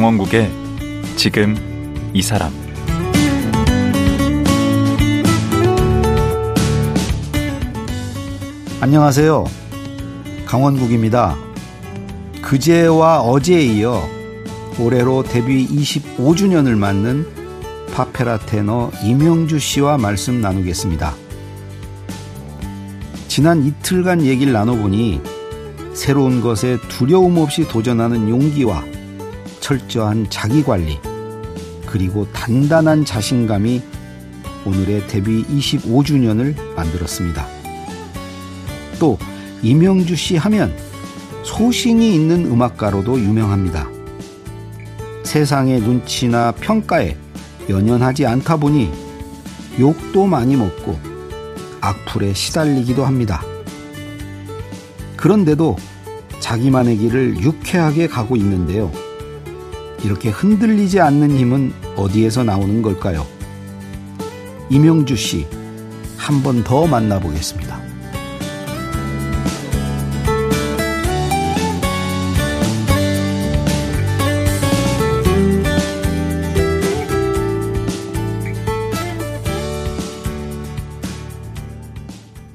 강원국의 지금 이 사람 안녕하세요. 강원국입니다. 그제와 어제에 이어 올해로 데뷔 25주년을 맞는 파페라 테너 이명주 씨와 말씀 나누겠습니다. 지난 이틀간 얘기를 나눠보니 새로운 것에 두려움 없이 도전하는 용기와 철저한 자기 관리, 그리고 단단한 자신감이 오늘의 데뷔 25주년을 만들었습니다. 또 이명주 씨 하면 소신이 있는 음악가로도 유명합니다. 세상의 눈치나 평가에 연연하지 않다 보니 욕도 많이 먹고 악플에 시달리기도 합니다. 그런데도 자기만의 길을 유쾌하게 가고 있는데요. 이렇게 흔들리지 않는 힘은 어디에서 나오는 걸까요? 이명주 씨, 한 번 더 만나보겠습니다.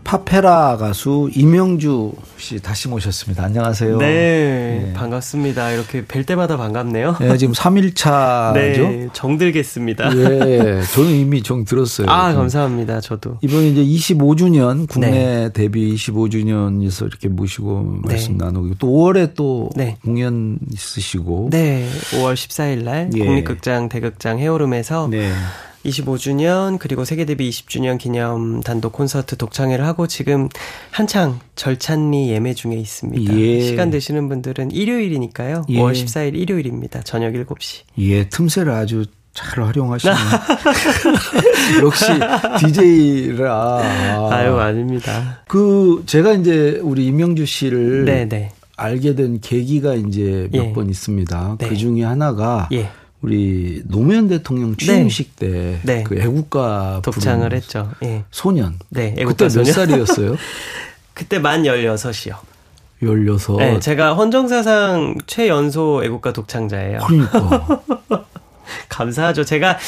파페라 가수 이명주 씨 다시 모셨습니다. 안녕하세요. 네, 네. 반갑습니다. 이렇게 뵐 때마다 반갑네요. 네, 지금 3일차죠? 네, 정들겠습니다. 예, 저는 이미 정 들었어요. 아, 감사합니다. 저도. 이번에 이제 25주년, 국내 네. 데뷔 25주년에서 이렇게 모시고 네. 말씀 나누고 또 5월에 또 네. 공연 있으시고. 네, 5월 14일 날 예. 국립극장 대극장 해오름에서 네. 25주년 그리고 세계 데뷔 20주년 기념 단독 콘서트 독창회를 하고 지금 한창 절찬리 예매 중에 있습니다. 예. 시간 되시는 분들은 일요일이니까요. 예. 5월 14일 일요일입니다. 저녁 7시. 예, 틈새를 아주 잘 활용하시네. 역시 DJ라. 아유, 아닙니다. 그 제가 이제 우리 이명주 씨를 네네. 네. 알게 된 계기가 이제 몇번 예. 있습니다. 네. 그 중에 하나가 예. 우리 노무현 대통령 네. 취임식 네. 때그 애국가 독창을 했죠. 예. 소년. 네, 애국가 그때 몇 살이었어요? 그때 만 16이요. 16. 네, 제가 헌정사상 최연소 애국가 독창자예요. 그러니까. 감사하죠. 제가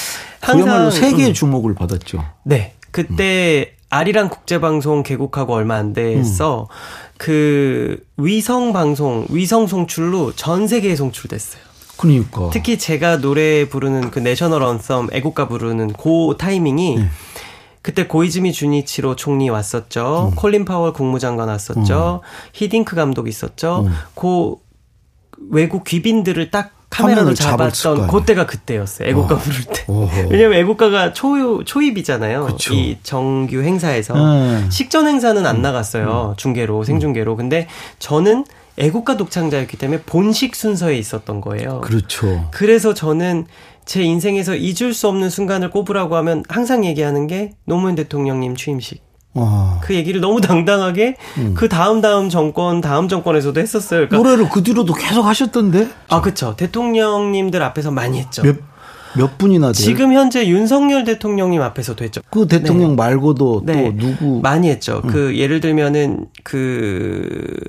항상 세계의 음. 주목을 받았죠. 네. 그때 음. 아리랑 국제방송 개국하고 얼마 안 돼서 음. 그 위성 방송, 위성 송출로 전 세계에 송출됐어요. 그러니까. 특히 제가 노래 부르는 그 내셔널 언썸 애국가 부르는 그 타이밍이 네. 그때 고이즈미 주니치로 총리 왔었죠. 음. 콜린 파월 국무장관 왔었죠. 음. 히딩크 감독 있었죠. 음. 그 외국 귀빈들을 딱 카메라로 잡았던 그때가 그때였어요. 애국가 어. 부를 때. 오호. 왜냐면 애국가가 초, 초입이잖아요. 그쵸. 이 정규 행사에서. 음. 식전 행사는 안 음. 나갔어요. 음. 중계로, 생중계로. 근데 저는 애국가 독창자였기 때문에 본식 순서에 있었던 거예요. 그렇죠. 그래서 저는 제 인생에서 잊을 수 없는 순간을 꼽으라고 하면 항상 얘기하는 게 노무현 대통령님 취임식. 와. 그 얘기를 너무 당당하게 음. 그 다음 다음 정권 다음 정권에서도 했었어요. 그러니까 노래를 그 뒤로도 계속 하셨던데? 아 그렇죠. 대통령님들 앞에서 많이 했죠. 몇, 몇 분이나 돼요? 지금 현재 윤석열 대통령님 앞에서도 했죠. 그 대통령 네. 말고도 네. 또 누구 많이 했죠. 음. 그 예를 들면은 그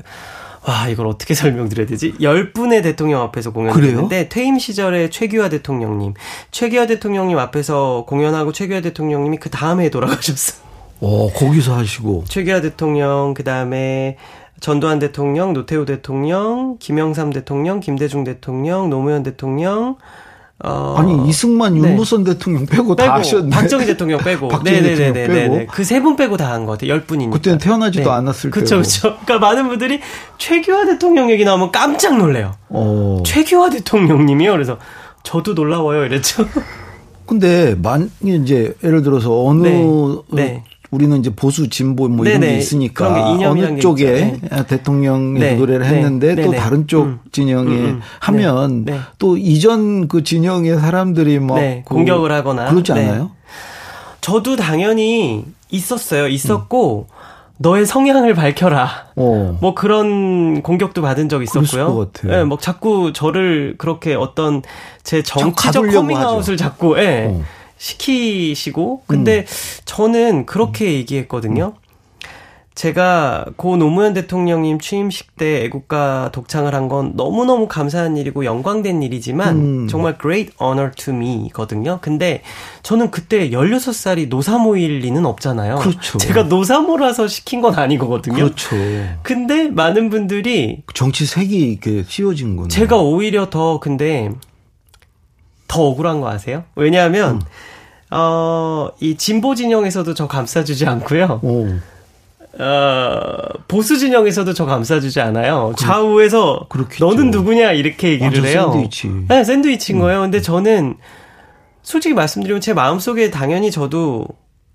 와, 이걸 어떻게 설명드려야 되지? 10분의 대통령 앞에서 공연을? 했는데 퇴임 시절에 최규하 대통령님, 최규하 대통령님 앞에서 공연하고 최규하 대통령님이 그 다음에 돌아가셨어. 어, 거기서 하시고. 최규하 대통령, 그 다음에 전두환 대통령, 노태우 대통령, 김영삼 대통령, 김대중 대통령, 노무현 대통령, 어. 아니 이승만 네. 윤무선 네. 대통령 빼고, 빼고, 다 하셨네. 박정희 대통령 빼고. 박정희 네네네 대통령 빼고. 그 세 분 빼고 다 한 것 같아요. 열 분이니까. 그때는 태어나지도 네. 않았을 그쵸, 때고. 그쵸 그러니까 많은 분들이 최규하 대통령 얘기 나오면 깜짝 놀래요. 어. 최규하 대통령님이요. 그래서 저도 놀라워요. 이랬죠. 근데 만 이제 예를 들어서 어느 네. 네. 우리는 이제 보수 진보 뭐 이런 게 있으니까 어느 쪽에 네. 대통령의 네. 노래를 네. 했는데 네. 또 다른 쪽 음. 진영에 음. 음. 하면 네. 또 이전 그 진영의 사람들이 막 그 공격을 하거나 그렇지 않아요? 저도 당연히 있었어요. 있었고 음. 너의 성향을 밝혀라. 어. 뭐 그런 공격도 받은 적 있었고요. 예, 네, 뭐 자꾸 저를 그렇게 어떤 제 정치적 커밍아웃을 자꾸 예. 어. 시키시고 근데 음. 저는 그렇게 음. 얘기했거든요. 제가 고 노무현 대통령님 취임식 때 애국가 독창을 한 건 너무너무 감사한 일이고 영광된 일이지만 음. 정말 great honor to me거든요. 근데 저는 그때 16살이 노사모일 리는 없잖아요. 그렇죠. 제가 노사모라서 시킨 건 아니거든요. 그렇죠. 근데 많은 분들이 정치 색이 이렇게 씌워진 거네. 제가 오히려 더 근데 더 억울한 거 아세요? 왜냐하면 음. 어, 이 진보 진영에서도 저 감싸주지 않고요. 오. 어, 보수 진영에서도 저 감싸주지 않아요. 좌우에서 그렇겠죠. 너는 누구냐 이렇게 얘기를 해요. 샌드위치. 네, 샌드위치인 음. 거예요. 근데 저는 솔직히 말씀드리면 제 마음속에 당연히 저도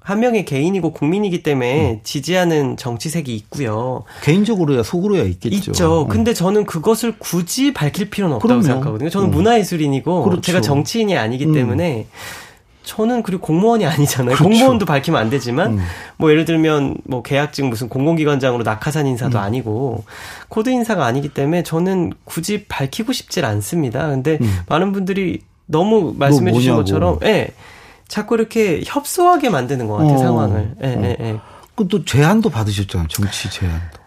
한 명의 개인이고 국민이기 때문에 음. 지지하는 정치색이 있고요. 개인적으로야 속으로야 있겠죠. 있죠. 음. 근데 저는 그것을 굳이 밝힐 필요는 없다고 그럼요. 생각하거든요. 저는 음. 문화예술인이고 그렇죠. 제가 정치인이 아니기 음. 때문에 저는 그리고 공무원이 아니잖아요. 그렇죠. 공무원도 밝히면 안 되지만 음. 뭐 예를 들면 뭐 계약직 무슨 공공기관장으로 낙하산 인사도 음. 아니고 코드 인사가 아니기 때문에 저는 굳이 밝히고 싶질 않습니다. 근데 음. 많은 분들이 너무 말씀해 주신 것처럼 예. 네, 자꾸 이렇게 협소하게 만드는 것 같아요, 어. 상황을. 예, 예, 예. 그또 제안도 받으셨잖아요. 정치 제안도.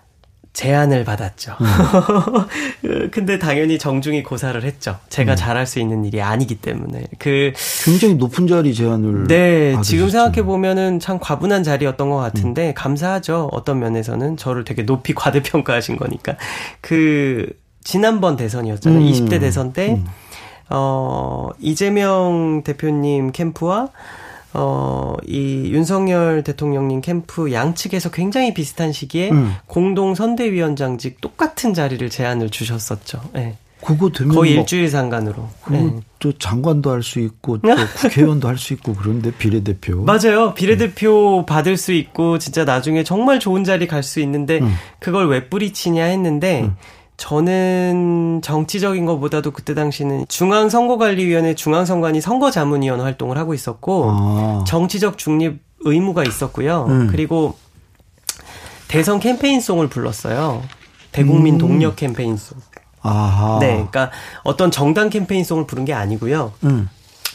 제안을 받았죠. 음. 근데 당연히 정중히 고사를 했죠. 제가 음. 잘할 수 있는 일이 아니기 때문에. 그 굉장히 높은 자리 제안을 네, 받으셨죠. 지금 생각해 보면은 참 과분한 자리였던 것 같은데 음. 감사하죠. 어떤 면에서는 저를 되게 높이 과대평가하신 거니까. 그 지난번 대선이었잖아요. 음. 20대 대선 때 음. 어, 이재명 대표님 캠프와 어, 이 윤석열 대통령님 캠프 양측에서 굉장히 비슷한 시기에 음. 공동 선대위원장직 똑같은 자리를 제안을 주셨었죠. 네. 그거 되면 거의 일주일 상간으로. 네. 또 장관도 할 수 있고 또 국회의원도 할 수 있고 그런데 비례대표. 맞아요. 비례대표 음. 받을 수 있고 진짜 나중에 정말 좋은 자리 갈 수 있는데 음. 그걸 왜 뿌리치냐 했는데 음. 저는 정치적인 것보다도 그때 당시는 중앙선거관리위원회 중앙선관위 선거자문위원 활동을 하고 있었고 아. 정치적 중립 의무가 있었고요. 음. 그리고 대선 캠페인송을 불렀어요. 대국민 음. 동력 캠페인송. 아하. 네, 그러니까 어떤 정당 캠페인송을 부른 게 아니고요. 음.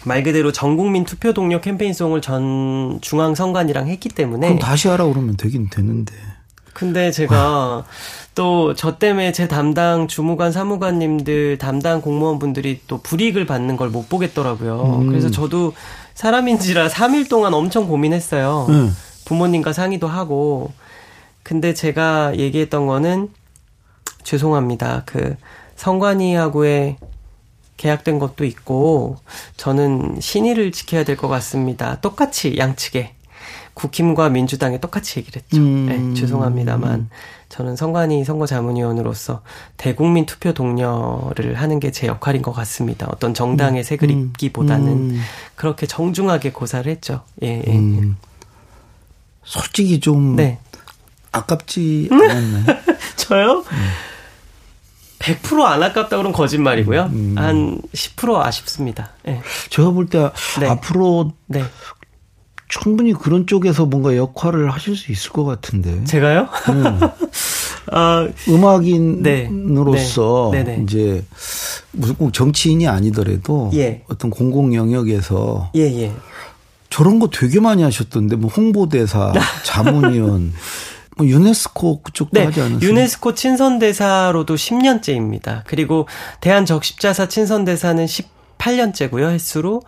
말 그대로 전 국민 투표 동력 캠페인송을 전 중앙 선관이랑 했기 때문에 그럼 다시 하라 그러면 되긴 되는데. 근데 제가 또 저 때문에 제 담당 주무관 사무관님들 담당 공무원분들이 또 불이익을 받는 걸 못 보겠더라고요. 음. 그래서 저도 사람인지라 3일 동안 엄청 고민했어요. 음. 부모님과 상의도 하고. 근데 제가 얘기했던 거는 죄송합니다. 그 성관이하고의 계약된 것도 있고 저는 신의를 지켜야 될 것 같습니다. 똑같이 양측에 국힘과 민주당에 똑같이 얘기를 했죠. 음. 네, 죄송합니다만 저는 선관위 선거자문위원으로서 대국민 투표 동료를 하는 게 제 역할인 것 같습니다. 어떤 정당의 음. 색을 음. 입기보다는 음. 그렇게 정중하게 고사를 했죠. 예, 예. 음. 솔직히 좀 네. 아깝지 않았나요? 저요? 100%안 아깝다 그런 거짓말이고요. 음. 한10% 아쉽습니다. 네. 제가 볼때 네. 앞으로 네. 충분히 그런 쪽에서 뭔가 역할을 하실 수 있을 것 같은데. 제가요? 음. 아, 음악인으로서 네. 네. 네. 이제 무슨 꼭 정치인이 아니더라도 예. 어떤 공공 영역에서 예, 예. 저런 거 되게 많이 하셨던데 뭐 홍보대사, 자문위원 뭐 유네스코 그쪽도 네, 하지 않았어요? 유네스코 친선대사로도 10년째입니다. 그리고 대한적십자사 친선대사는 18년째고요. 횟수로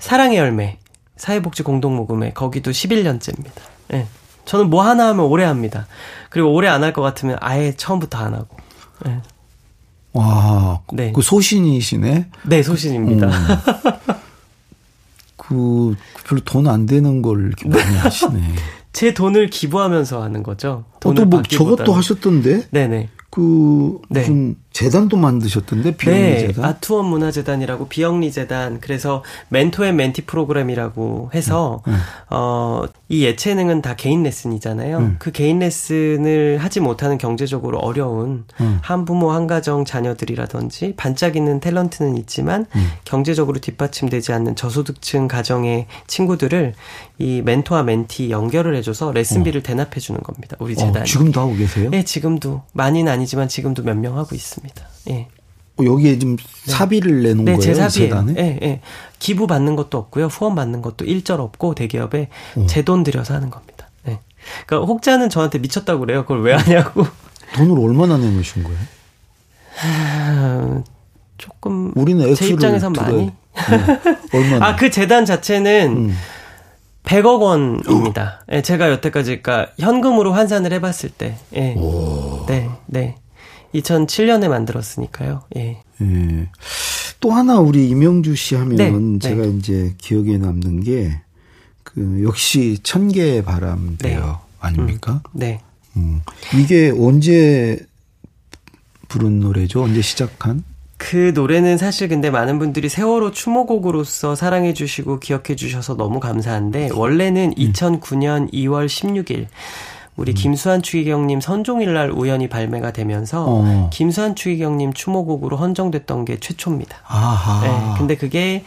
사랑의 열매 사회복지 공동모금회 거기도 11년째입니다. 예. 네. 저는 뭐 하나 하면 오래 합니다. 그리고 오래 안 할 것 같으면 아예 처음부터 안 하고. 네. 와, 네. 그 소신이시네? 네, 소신입니다. 음. 그 별로 돈 안 되는 걸 이렇게 많이 하시네. 제 돈을 기부하면서 하는 거죠. 어, 또뭐 저것도 하셨던데? 네네. 그 네. 무슨 재단도 만드셨던데 비영리 네, 재단. 아트원 문화재단이라고 비영리 재단. 그래서 멘토 and 멘티 프로그램이라고 해서 음, 음. 어이 예체능은 다 개인 레슨이잖아요. 음. 그 개인 레슨을 하지 못하는 경제적으로 어려운 음. 한 부모 한 가정 자녀들이라든지 반짝이는 탤런트는 있지만 음. 경제적으로 뒷받침되지 않는 저소득층 가정의 친구들을 이 멘토와 멘티 연결을 해줘서 레슨비를 어. 대납해 주는 겁니다. 우리 어, 재단이. 어, 지금도 하고 계세요? 네, 지금도 많이는 아니지만 지금도 몇 명 하고 있습니다. 예. 어, 여기에 지금 네. 사비를 내놓은 네, 거예요? 제 사비예요. 예, 예. 기부 받는 것도 없고요. 후원 받는 것도 일절 없고 대기업에 어. 제돈 들여서 하는 겁니다. 예. 그러니까 혹자는 저한테 미쳤다고 그래요. 그걸 왜 하냐고. 돈을 얼마나 내놓으신 거예요? 조금 우리는 제 입장에선 많이. 네. 얼마나? 아, 그 재단 자체는 음. 100억 원입니다. 예, 제가 여태까지 그러니까 현금으로 환산을 해 봤을 때. 예. 네, 네. 2007년에 만들었으니까요. 예. 예. 또 하나 우리 이명주 씨 하면은 네, 제가 네. 이제 기억에 남는 게 그 역시 천개의 바람대요 네. 아닙니까? 음, 네. 음. 이게 언제 부른 노래죠? 언제 시작한? 그 노래는 사실 근데 많은 분들이 세월호 추모곡으로서 사랑해 주시고 기억해 주셔서 너무 감사한데 원래는 2009년 2월 16일 우리 음. 김수환 추기경님 선종일 날 우연히 발매가 되면서 어. 김수환 추기경님 추모곡으로 헌정됐던 게 최초입니다. 아하. 네, 근데 그게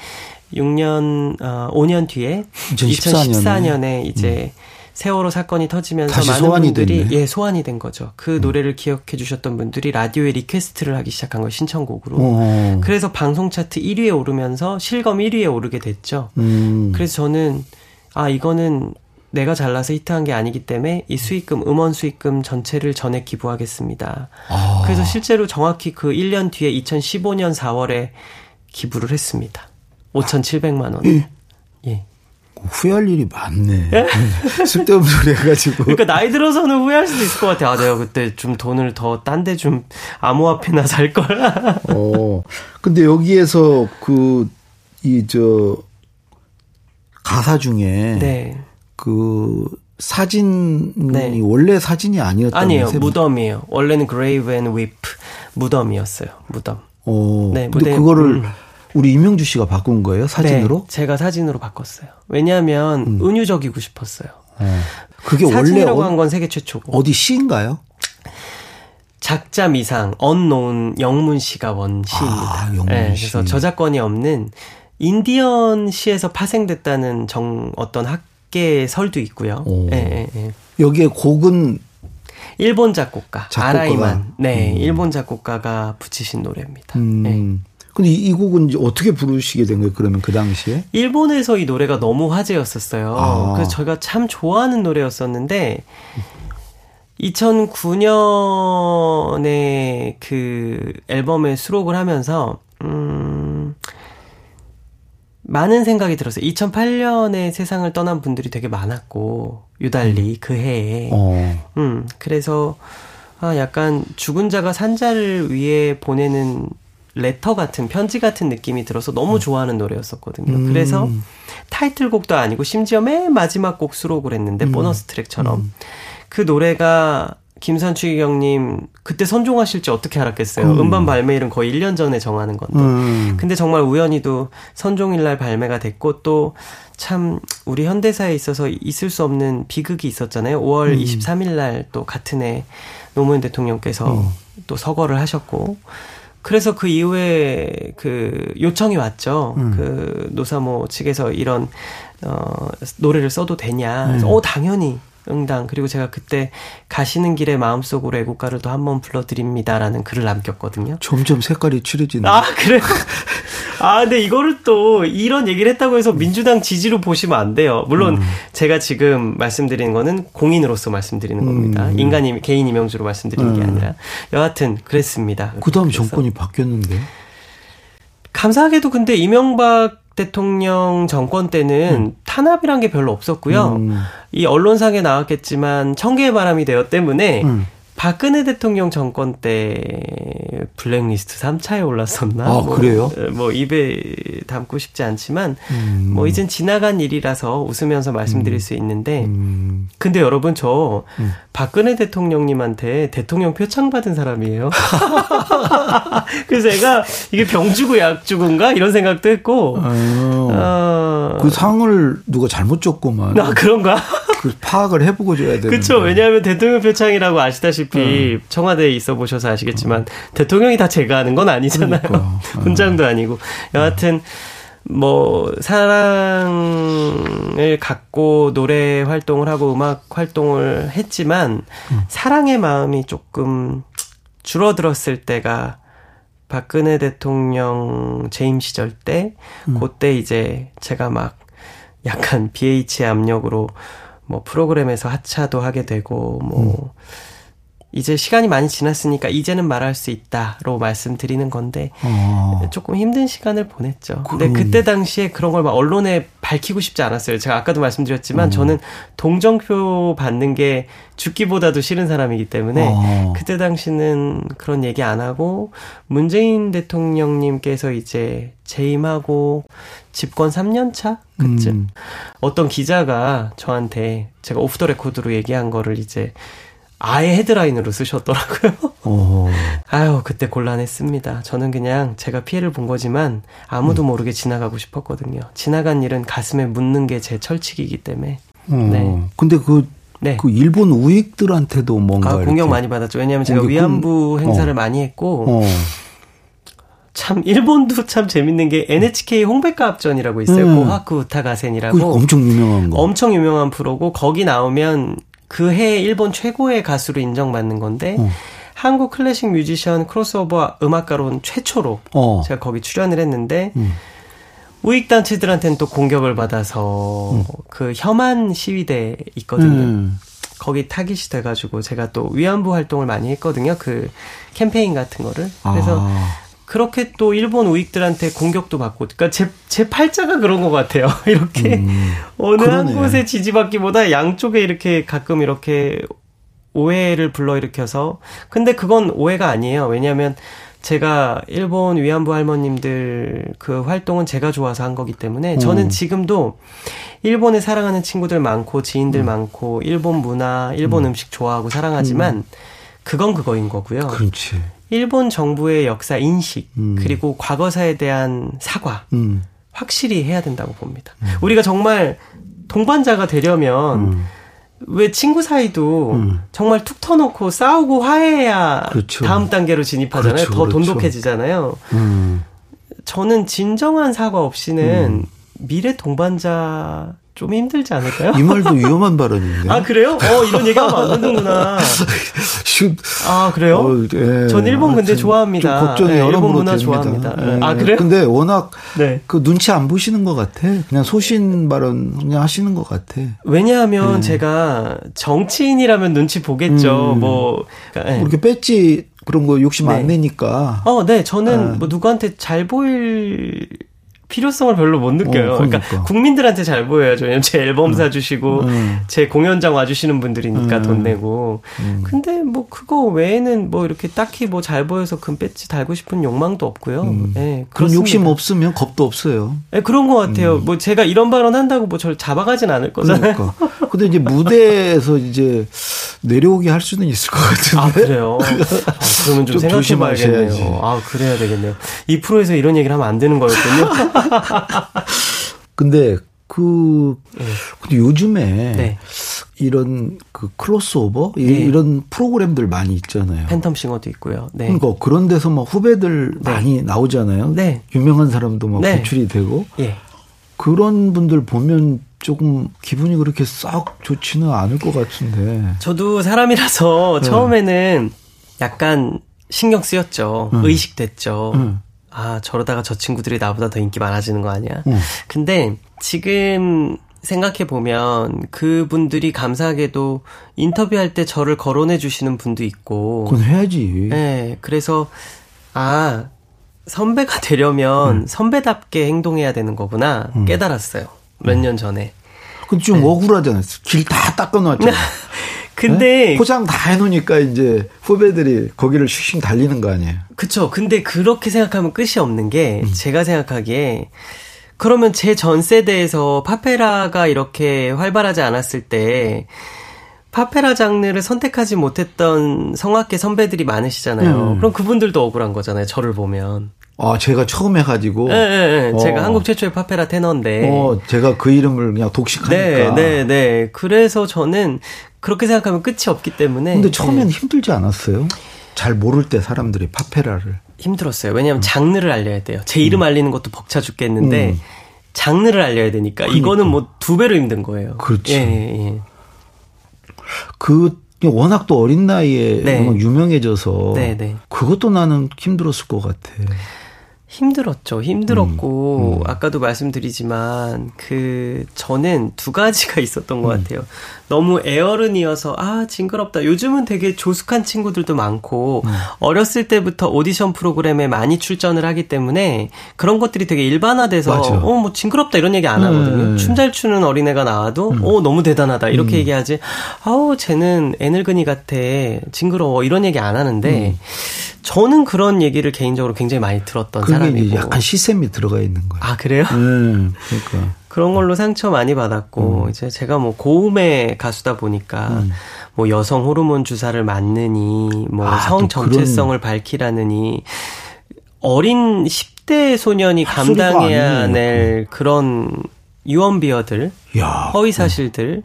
6년 어 5년 뒤에 2014년에, 2014년에 이제 음. 세월호 사건이 터지면서 많은 분들이 됐네. 예 소환이 된 거죠. 그 음. 노래를 기억해 주셨던 분들이 라디오에 request를 하기 시작한 거예요 신청곡으로. 오. 그래서 방송 차트 1위에 오르면서 실검 1위에 오르게 됐죠. 음. 그래서 저는 아 이거는 내가 잘나서 히트한 게 아니기 때문에 이 수익금 음원 수익금 전체를 전액 기부하겠습니다. 아. 그래서 실제로 정확히 그 1년 뒤에 2015년 4월에 기부를 했습니다. 5,700만 원. 예. 예. 후회할 일이 많네. 예? 쓸데없는 소리 해가지고. 그러니까 나이 들어서는 후회할 수도 있을 것 같아. 아, 내가 그때 좀 돈을 더 딴 데 좀 암호화폐나 살 걸. 어. 근데 여기에서 그, 이, 저, 가사 중에. 네. 그, 사진이 네. 원래 사진이 아니었다는 아니에요. 무덤이에요. 원래는 grave and weep 무덤이었어요. 무덤. 어. 네, 근데 그거를 음. 우리 이명주 씨가 바꾼 거예요? 사진으로? 네, 제가 사진으로 바꿨어요. 왜냐하면 음. 은유적이고 싶었어요. 어. 그게 사진이라고 원래 한건 세계 최초고. 어디 시인가요? 작자 미상 언노운 영문 시가 원 시입니다. 아, 영문 네, 그래서 저작권이 없는 인디언 시에서 파생됐다는 정 어떤 학 계 설도 있고요. 네, 네, 네. 여기에 곡은 일본 작곡가 작곡가가. 아라이만 네 음. 일본 작곡가가 붙이신 노래입니다. 음. 네. 근데 이, 이 곡은 이제 어떻게 부르시게 된 거예요? 그러면 그 당시에? 일본에서 이 노래가 너무 화제였었어요. 아. 그래서 저희가 참 좋아하는 노래였었는데 2009년에 그 앨범에 수록을 하면서 음 많은 생각이 들었어요. 2008년에 세상을 떠난 분들이 되게 많았고 유달리 음. 그 해에 어. 음 그래서 아 약간 죽은 자가 산자를 위해 보내는 레터 같은 편지 같은 느낌이 들어서 너무 음. 좋아하는 노래였었거든요. 음. 그래서 타이틀곡도 아니고 심지어 맨 마지막 곡 수록을 했는데 음. 보너스 트랙처럼 음. 그 노래가 김산추기경님 그때 선종하실지 어떻게 알았겠어요. 음. 반 발매일은 거의 1년 전에 정하는 건데. 음. 근데 정말 우연히도 선종일 날 발매가 됐고 또 참 우리 현대사에 있어서 있을 수 없는 비극이 있었잖아요. 5월 음. 23일 날 또 같은 해 노무현 대통령께서 음. 또 서거를 하셨고 그래서 그 이후에 그 요청이 왔죠. 음. 그 노사모 측에서 이런 어 노래를 써도 되냐. 그래서 음. 어 당연히 응당 그리고 제가 그때 가시는 길에 마음속으로 애국가를 또 한 번 불러드립니다라는 글을 남겼거든요. 점점 색깔이 칠해지네. 아 그래요? 아 근데 이거를 또 이런 얘기를 했다고 해서 민주당 지지로 보시면 안 돼요. 물론 음. 제가 지금 말씀드리는 거는 공인으로서 말씀드리는 겁니다. 음. 인간이 개인 이명주로 말씀드리는 음. 게 아니라 여하튼 그랬습니다. 그다음 정권이 바뀌었는데. 감사하게도 근데 이명박 대통령 정권 때는 음. 탄압이란 게 별로 없었고요. 음. 이 언론상에 나왔겠지만 청개의 바람이 되어 때문에 음. 박근혜 대통령 정권 때 블랙리스트 3차에 올랐었나? 아, 뭐, 그래요? 뭐 입에 담고 싶지 않지만 음. 뭐 이젠 지나간 일이라서 웃으면서 말씀드릴 음. 수 있는데 음. 근데 여러분 저 음. 박근혜 대통령님한테 대통령 표창 받은 사람이에요. 그래서 제가 이게 병주고 약주고인가 이런 생각도 했고 어, 그 상을 누가 잘못 줬구만. 아 그런가? 그 파악을 해보고 줘야 되는. 그렇죠. 왜냐하면 대통령 표창이라고 아시다시피 음. 청와대에 있어 보셔서 아시겠지만 음. 대통령이 다 제가 하는 건 아니잖아요. 그러니까. 훈장도 아니고 여하튼. 뭐 사랑을 갖고 노래 활동을 하고 음악 활동을 했지만 음. 사랑의 마음이 조금 줄어들었을 때가 박근혜 대통령 재임 시절 때 음. 그때 이제 제가 막 약간 BH의 압력으로 뭐 프로그램에서 하차도 하게 되고 뭐 음. 이제 시간이 많이 지났으니까 이제는 말할 수 있다로 말씀드리는 건데 어. 조금 힘든 시간을 보냈죠. 근데 그때 당시에 그런 걸 막 언론에 밝히고 싶지 않았어요. 제가 아까도 말씀드렸지만 어. 저는 동정표 받는 게 죽기보다도 싫은 사람이기 때문에 어. 그때 당시는 그런 얘기 안 하고 문재인 대통령님께서 이제 재임하고 집권 3년 차 그쯤 음. 어떤 기자가 저한테 제가 오프 더 레코드로 얘기한 거를 이제 아예 헤드라인으로 쓰셨더라고요. 오. 아유, 그때 곤란했습니다. 저는 그냥 제가 피해를 본 거지만 아무도 음. 모르게 지나가고 싶었거든요. 지나간 일은 가슴에 묻는 게 제 철칙이기 때문에. 어. 네. 근데 그, 네. 그 일본 우익들한테도 뭔가. 아, 공격 많이 받았죠. 왜냐하면 제가 위안부 그, 행사를 어. 많이 했고. 어. 참 일본도 참 재밌는 게 NHK 홍백가 합전이라고 있어요. 음. 고하쿠 우타가센이라고 엄청 유명한 거. 엄청 유명한 프로고 거기 나오면 그 해 일본 최고의 가수로 인정받는 건데 어. 한국 클래식 뮤지션 크로스오버 음악가로는 최초로 어. 제가 거기 출연을 했는데 음. 우익 단체들한테는 또 공격을 받아서 음. 그 혐한 시위대 있거든요. 음. 거기 타깃이 돼가지고 제가 또 위안부 활동을 많이 했거든요. 그 캠페인 같은 거를. 그래서 아. 그렇게 또 일본 우익들한테 공격도 받고, 그러니까 제, 제 팔자가 그런 것 같아요. 이렇게 음, 어느 그러네. 한 곳에 지지받기보다 양쪽에 이렇게 가끔 이렇게 오해를 불러일으켜서, 근데 그건 오해가 아니에요. 왜냐하면 제가 일본 위안부 할머님들 그 활동은 제가 좋아서 한 거기 때문에 저는 음. 지금도 일본에 사랑하는 친구들 많고 지인들 음. 많고 일본 문화, 일본 음. 식 좋아하고 사랑하지만 음. 그건 그거인 거고요. 그렇지. 일본 정부의 역사 인식 음. 그리고 과거사에 대한 사과 음. 확실히 해야 된다고 봅니다. 음. 우리가 정말 동반자가 되려면 음. 왜 친구 사이도 음. 정말 툭 터놓고 싸우고 화해야 그렇죠. 다음 단계로 진입하잖아요. 그렇죠, 더 그렇죠. 돈독해지잖아요. 음. 저는 진정한 사과 없이는 미래 동반자 좀 힘들지 않을까요? 이 말도 위험한 발언인데. 아, 그래요? 어, 이런 얘기하면 안 되는구나. 아, 그래요? 어, 예. 전 일본 근데 좋아합니다. 걱정이 네, 일본 문화 좋아합니다. 네. 아, 그래요? 근데 워낙 네. 그 눈치 안 보시는 것 같아. 그냥 소신 발언 그냥 하시는 것 같아. 왜냐하면 네. 제가 정치인이라면 눈치 보겠죠. 음. 뭐. 그러니까, 네. 이렇게 뺐지 그런 거 욕심 안 네. 내니까. 어, 네. 저는 아. 뭐 누구한테 잘 보일 필요성을 별로 못 느껴요. 어, 그러니까. 그러니까. 국민들한테 잘 보여야죠. 왜냐면 제 앨범 음. 사주시고 음. 제 공연장 와주시는 분들이니까 음. 돈 내고. 음. 근데 뭐 그거 외에는 뭐 이렇게 딱히 뭐 잘 보여서 금 배지 달고 싶은 욕망도 없고요. 음. 네, 그런 욕심 없으면 겁도 없어요. 네, 그런 것 같아요. 음. 뭐 제가 이런 발언 한다고 뭐 저를 잡아가진 않을 거잖아요. 그러니까. 근데 이제 무대에서 이제 내려오게 할 수는 있을 것 같은데. 아 그래요. 아, 그러면 좀, 좀 생각해봐야겠네요. 아 그래야 되겠네요. 이 프로에서 이런 얘기를 하면 안 되는 거였군요. 근데 그 네. 근데 요즘에 네. 이런 그 크로스오버 네. 이런 프로그램들 많이 있잖아요. 팬텀 싱어도 있고요. 네. 그러니까 그런 데서 막 후배들 네. 많이 나오잖아요. 네. 유명한 사람도 막 네. 배출이 되고. 예. 그런 분들 보면 조금 기분이 그렇게 싹 좋지는 않을 것 같은데. 저도 사람이라서 처음에는 약간 신경 쓰였죠. 응. 의식됐죠. 응. 아, 저러다가 저 친구들이 나보다 더 인기 많아지는 거 아니야? 응. 근데 지금 생각해 보면 그분들이 감사하게도 인터뷰할 때 저를 거론해 주시는 분도 있고. 그건 해야지. 네. 그래서 아, 선배가 되려면 응. 선배답게 행동해야 되는 거구나 응. 깨달았어요. 몇 년 전에. 근데 좀 네. 억울하잖아요. 길 다 닦아놨잖아요. 근데 네? 포장 다 해놓으니까 이제 후배들이 거기를 슉슉 달리는 거 아니에요? 그쵸. 근데 그렇게 생각하면 끝이 없는 게 음. 제가 생각하기에 그러면 제 전 세대에서 파페라가 이렇게 활발하지 않았을 때 파페라 장르를 선택하지 못했던 성악계 선배들이 많으시잖아요. 음. 그럼 그분들도 억울한 거잖아요. 저를 보면. 아, 제가 처음 해가지고. 네, 네, 네. 제가 한국 최초의 파페라 테너인데. 어, 제가 그 이름을 그냥 독식하니까. 네, 네, 네. 그래서 저는 그렇게 생각하면 끝이 없기 때문에. 근데 처음엔 네. 힘들지 않았어요? 잘 모를 때 사람들이 파페라를. 힘들었어요. 왜냐하면 음. 장르를 알려야 돼요. 제 이름 음. 알리는 것도 벅차 죽겠는데 음. 장르를 알려야 되니까 그러니까. 이거는 뭐 두 배로 힘든 거예요. 그렇죠. 예, 예. 그 워낙 또 어린 나이에 네. 유명해져서 네, 네. 그것도 나는 힘들었을 것 같아. 힘들었죠. 힘들었고, 음, 음. 아까도 말씀드리지만, 그, 저는 두 가지가 있었던 것 음. 같아요. 너무 애어른이어서, 아, 징그럽다. 요즘은 되게 조숙한 친구들도 많고, 음. 어렸을 때부터 오디션 프로그램에 많이 출전을 하기 때문에, 그런 것들이 되게 일반화돼서, 맞아. 어, 뭐, 징그럽다 이런 얘기 안 하거든요. 네. 춤잘 추는 어린애가 나와도, 음. 어, 너무 대단하다. 이렇게 얘기하지, 아우, 쟤는 애늙은이 같아. 징그러워. 이런 얘기 안 하는데, 저는 그런 얘기를 개인적으로 굉장히 많이 들었던 사람 이고 약간 시샘이 들어가 있는 거예요. 아 그래요? 네, 그러니까 그런 걸로 상처 많이 받았고 음. 이제 제가 뭐 고음의 가수다 보니까 음. 뭐 여성 호르몬 주사를 맞느니 뭐성 아, 정체성을 그런... 밝히라느니 어린 10대 소년이 감당해야 낼 그런 유언비어들, 야, 허위 사실들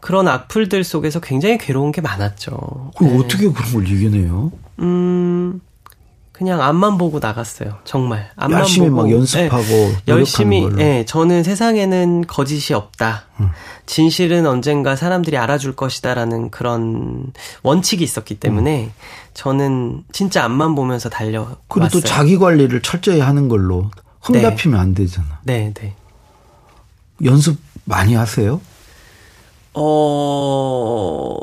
그런 악플들 속에서 굉장히 괴로운 게 많았죠. 그 네. 어떻게 그런 걸 이겨내요? 음, 그냥 앞만 보고 나갔어요. 정말 앞만 열심히 보고. 막 연습하고 네. 열심히. 걸로. 네, 저는 세상에는 거짓이 없다. 음. 진실은 언젠가 사람들이 알아줄 것이다라는 그런 원칙이 있었기 때문에 음. 저는 진짜 앞만 보면서 달려. 그리고 또 자기 관리를 철저히 하는 걸로 흠잡히면 네. 안 되잖아. 네, 네. 연습 많이 하세요? 어,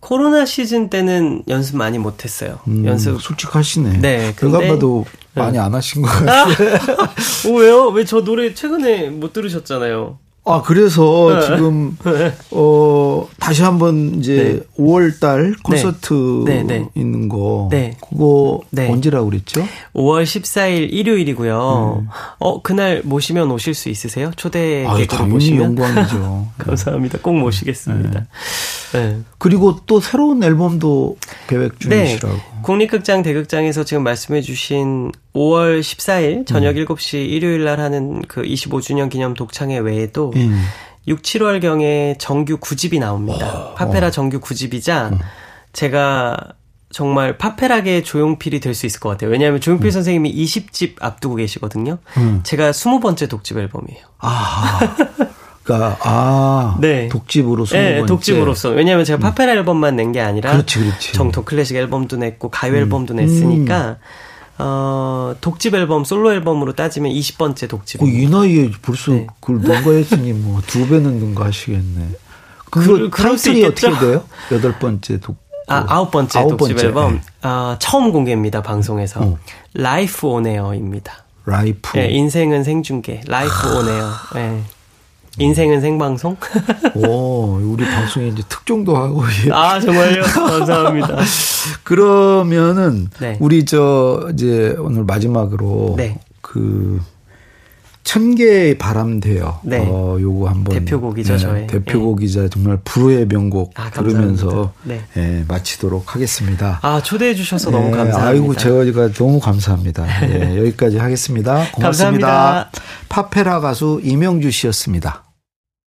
코로나 시즌 때는 연습 많이 못했어요. 음, 연습 솔직하시네. 네. 그가 봐도 네. 많이 안 하신 것 같아요. 어, 왜요? 왜 저 노래 최근에 못 들으셨잖아요. 아, 그래서 네. 지금, 네. 어, 다시 한번 이제 네. 5월달 콘서트 네. 있는 거. 네. 그거 언제라고 그랬죠? 5월 14일 일요일이고요. 음. 어, 그날 모시면 오실 수 있으세요? 초대 아, 객으로 모시면. 영광이죠. 감사합니다. 꼭 모시겠습니다. 네. 그리고 또 새로운 앨범도 계획 중이시라고. 네. 국립극장 대극장에서 지금 말씀해 주신 5월 14일 저녁 음. 7시 일요일 날 하는 그 25주년 기념 독창회 외에도 음. 6, 7월 경에 정규 9집이 나옵니다. 어, 파페라 어. 정규 9집이자 음. 제가 정말 파페라계 조용필이 될 수 있을 것 같아요. 왜냐하면 조용필 음. 선생님이 20집 앞두고 계시거든요. 음. 제가 20번째 독집 앨범이에요. 아. 그러니까 아 네. 독집으로 네, 독집으로서 왜냐하면 제가 음. 파페라 앨범만 낸 게 아니라 그렇지, 그렇지. 정통 클래식 앨범도 냈고 가요 음. 앨범도 냈으니까 어, 독집 앨범 솔로 앨범으로 따지면 20번째 독집. 어, 이 나이에 벌써 네. 그걸 능가했으니 뭐 두 배는 능가하시겠네. 그거 그, 타이틀이 어떻게 돼요? 여덟 번째 독. 아, 아홉 번째 아홉 독집 번째. 앨범. 네. 아, 처음 공개입니다, 방송에서. 어. Life on air입니다. Life. 네, 인생은 생중계. Life on air. 네. 인생은 생방송? 오, 우리 방송에 이제 특종도 하고. 아, 정말요? 감사합니다. 그러면은, 네. 우리 저, 이제 오늘 마지막으로. 네. 그, 천 개의 바람 돼요. 네. 어, 요거 한번 대표곡이죠, 네, 저의. 대표곡이자 네. 정말 불후의 명곡 아, 들으면서 네. 네. 마치도록 하겠습니다. 아, 초대해 주셔서 너무 네, 감사합니다. 아이고, 제가 너무 감사합니다. 네, 여기까지 하겠습니다. 고맙습니다. 감사합니다. 파페라 가수 이명주 씨였습니다.